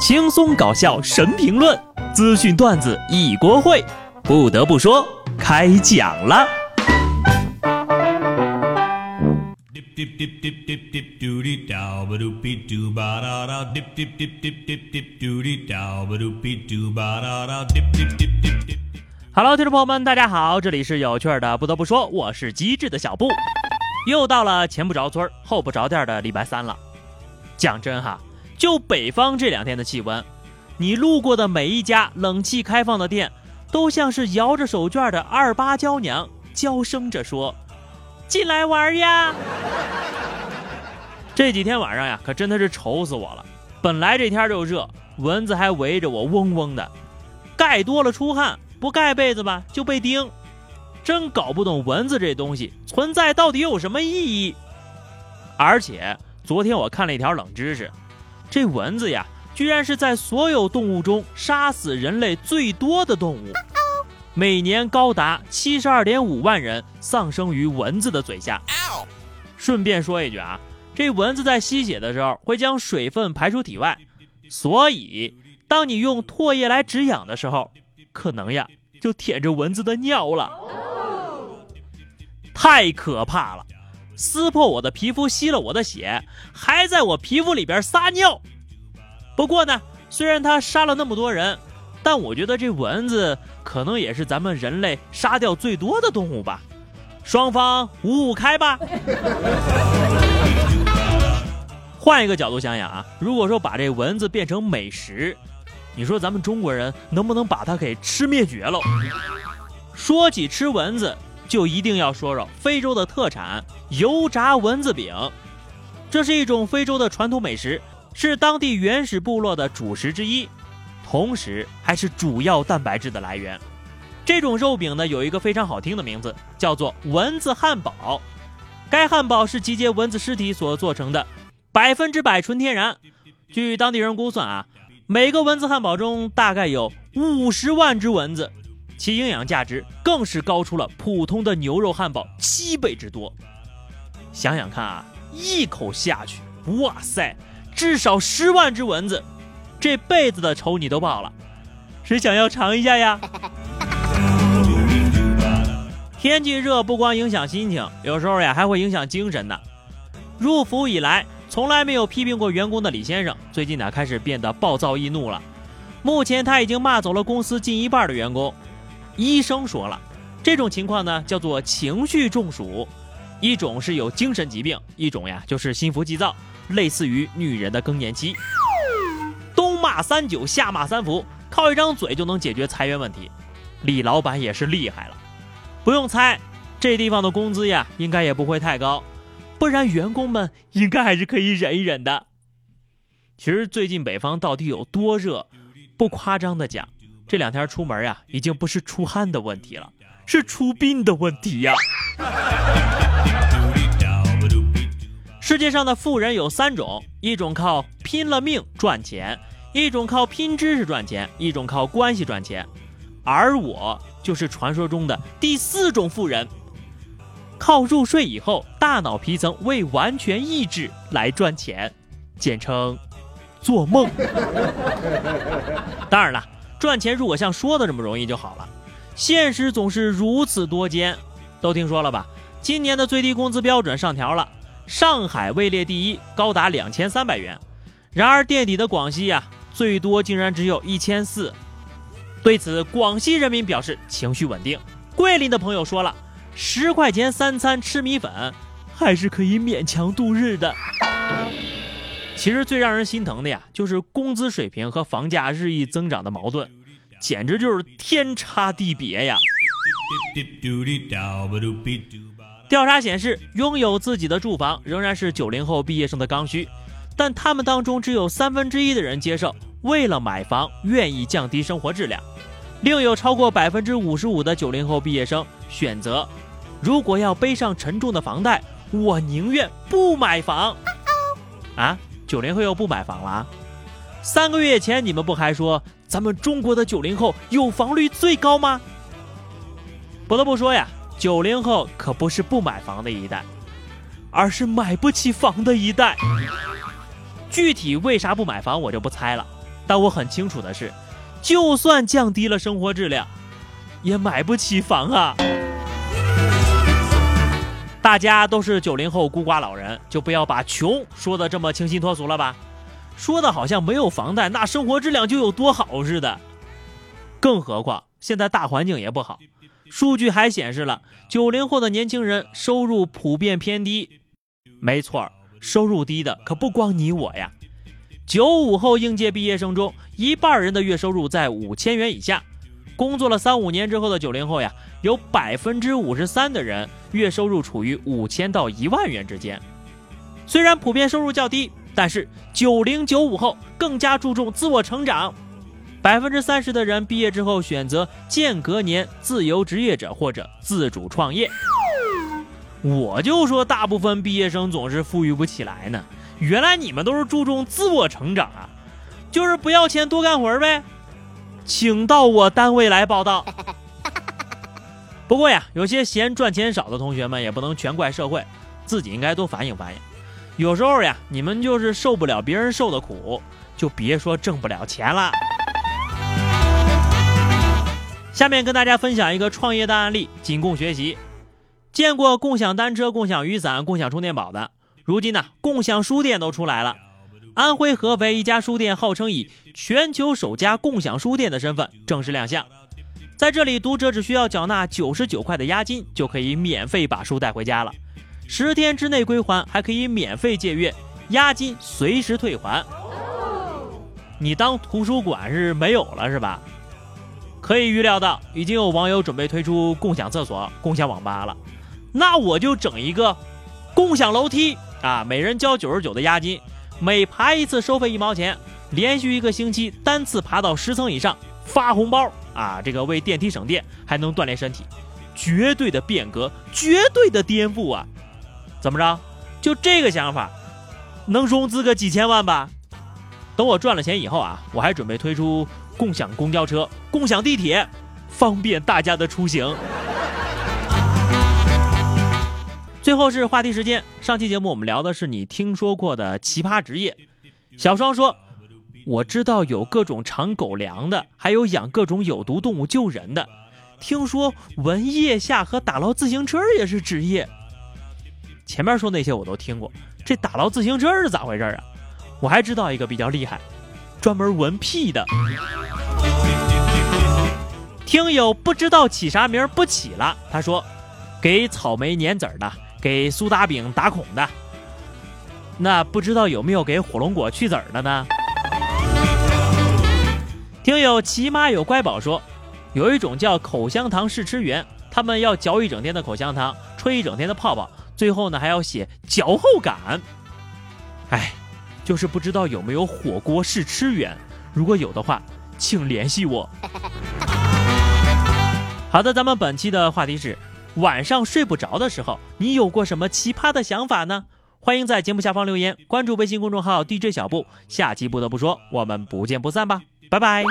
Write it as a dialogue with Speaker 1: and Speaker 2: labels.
Speaker 1: 轻松搞笑神评论，资讯段子一锅烩。不得不说，开讲了。Hello，听众朋友们，大家好，这里是有趣的。不得不说，我是机智的小布。又到了前不着村后不着店的礼拜三了。讲真哈。就北方这两天的气温，你路过的每一家冷气开放的店，都像是摇着手绢的二八娇娘，娇声着说：“进来玩呀！” 这几天晚上呀，可真的是愁死我了。本来这天就热，蚊子还围着我嗡嗡的，盖多了出汗，不盖被子吧就被叮。真搞不懂蚊子这东西存在到底有什么意义。而且昨天我看了一条冷知识。这蚊子呀，居然是在所有动物中杀死人类最多的动物，每年高达七十二点五万人丧生于蚊子的嘴下。顺便说一句啊，这蚊子在吸血的时候会将水分排出体外，所以当你用唾液来止痒的时候，可能呀就舔着蚊子的尿了，太可怕了。撕破我的皮肤，吸了我的血，还在我皮肤里边撒尿。不过呢，虽然它杀了那么多人，但我觉得这蚊子可能也是咱们人类杀掉最多的动物吧。双方五五开吧。换一个角度想想啊，如果说把这蚊子变成美食，你说咱们中国人能不能把它给吃灭绝了？说起吃蚊子。就一定要说说非洲的特产油炸蚊子饼，这是一种非洲的传统美食，是当地原始部落的主食之一，同时还是主要蛋白质的来源。这种肉饼呢，有一个非常好听的名字，叫做蚊子汉堡。该汉堡是集结蚊子尸体所做成的，百分之百纯天然。据当地人估算啊，每个蚊子汉堡中大概有五十万只蚊子。其营养价值更是高出了普通的牛肉汉堡七倍之多。想想看啊，一口下去，哇塞，至少十万只蚊子，这辈子的仇你都报了。谁想要尝一下呀？天气热不光影响心情，有时候呀还会影响精神呢。入府以来从来没有批评过员工的李先生，最近呢开始变得暴躁易怒了。目前他已经骂走了公司近一半的员工。医生说了，这种情况呢叫做情绪中暑，一种是有精神疾病，一种呀就是心浮气躁，类似于女人的更年期。东骂三九，下骂三伏，靠一张嘴就能解决裁员问题。李老板也是厉害了，不用猜，这地方的工资呀应该也不会太高，不然员工们应该还是可以忍一忍的。其实最近北方到底有多热，不夸张的讲。这两天出门呀，已经不是出汗的问题了，是出殡的问题呀。世界上的富人有三种：一种靠拼了命赚钱，一种靠拼知识赚钱，一种靠关系赚钱。而我就是传说中的第四种富人，靠入睡以后大脑皮层未完全抑制来赚钱，简称做梦。当然了。赚钱如果像说的这么容易就好了，现实总是如此多艰。都听说了吧？今年的最低工资标准上调了，上海位列第一，高达两千三百元。然而垫底的广西呀，最多竟然只有一千四。对此，广西人民表示情绪稳定。桂林的朋友说了，十块钱三餐吃米粉，还是可以勉强度日的。其实最让人心疼的呀，就是工资水平和房价日益增长的矛盾，简直就是天差地别呀。调查显示，拥有自己的住房仍然是九零后毕业生的刚需，但他们当中只有三分之一的人接受为了买房愿意降低生活质量，另有超过百分之五十五的九零后毕业生选择，如果要背上沉重的房贷，我宁愿不买房。啊？九零后又不买房了？三个月前你们不还说咱们中国的九零后有房率最高吗？不得不说呀，九零后可不是不买房的一代，而是买不起房的一代。具体为啥不买房，我就不猜了。但我很清楚的是，就算降低了生活质量，也买不起房啊。大家都是九零后孤寡老人，就不要把穷说的这么清新脱俗了吧？说的好像没有房贷，那生活质量就有多好似的。更何况现在大环境也不好，数据还显示了九零后的年轻人收入普遍偏低。没错，收入低的可不光你我呀。九五后应届毕业生中，一半人的月收入在五千元以下。工作了三五年之后的九零后呀，有百分之五十三的人月收入处于五千到一万元之间。虽然普遍收入较低，但是九零九五后更加注重自我成长。百分之三十的人毕业之后选择间隔年自由职业者或者自主创业。我就说大部分毕业生总是富裕不起来呢，原来你们都是注重自我成长啊，就是不要钱多干活呗。请到我单位来报道。不过呀，有些嫌赚钱少的同学们也不能全怪社会，自己应该多反省反省。有时候呀，你们就是受不了别人受的苦，就别说挣不了钱了。下面跟大家分享一个创业的案例，仅供学习。见过共享单车、共享雨伞、共享充电宝的，如今呢，共享书店都出来了。安徽合肥一家书店号称以全球首家共享书店的身份正式亮相，在这里，读者只需要缴纳九十九块的押金，就可以免费把书带回家了。十天之内归还，还可以免费借阅，押金随时退还。你当图书馆是没有了是吧？可以预料到，已经有网友准备推出共享厕所、共享网吧了。那我就整一个共享楼梯啊，每人交九十九的押金。每爬一次收费一毛钱，连续一个星期单次爬到十层以上发红包啊！这个为电梯省电，还能锻炼身体，绝对的变革，绝对的颠覆啊！怎么着？就这个想法，能融资个几千万吧？等我赚了钱以后啊，我还准备推出共享公交车、共享地铁，方便大家的出行。最后是话题时间。上期节目我们聊的是你听说过的奇葩职业。小双说：“我知道有各种尝狗粮的，还有养各种有毒动物救人的。听说闻腋下和打捞自行车也是职业。前面说那些我都听过，这打捞自行车是咋回事啊？我还知道一个比较厉害，专门闻屁的。听友不知道起啥名不起了，他说给草莓粘籽儿的。”给苏打饼打孔的，那不知道有没有给火龙果去籽儿的呢？听友奇妈有乖宝说，有一种叫口香糖试吃员，他们要嚼一整天的口香糖，吹一整天的泡泡，最后呢还要写嚼后感。哎，就是不知道有没有火锅试吃员，如果有的话，请联系我。好的，咱们本期的话题是。晚上睡不着的时候，你有过什么奇葩的想法呢？欢迎在节目下方留言，关注微信公众号 DJ 小布。下期不得不说，我们不见不散吧，拜拜。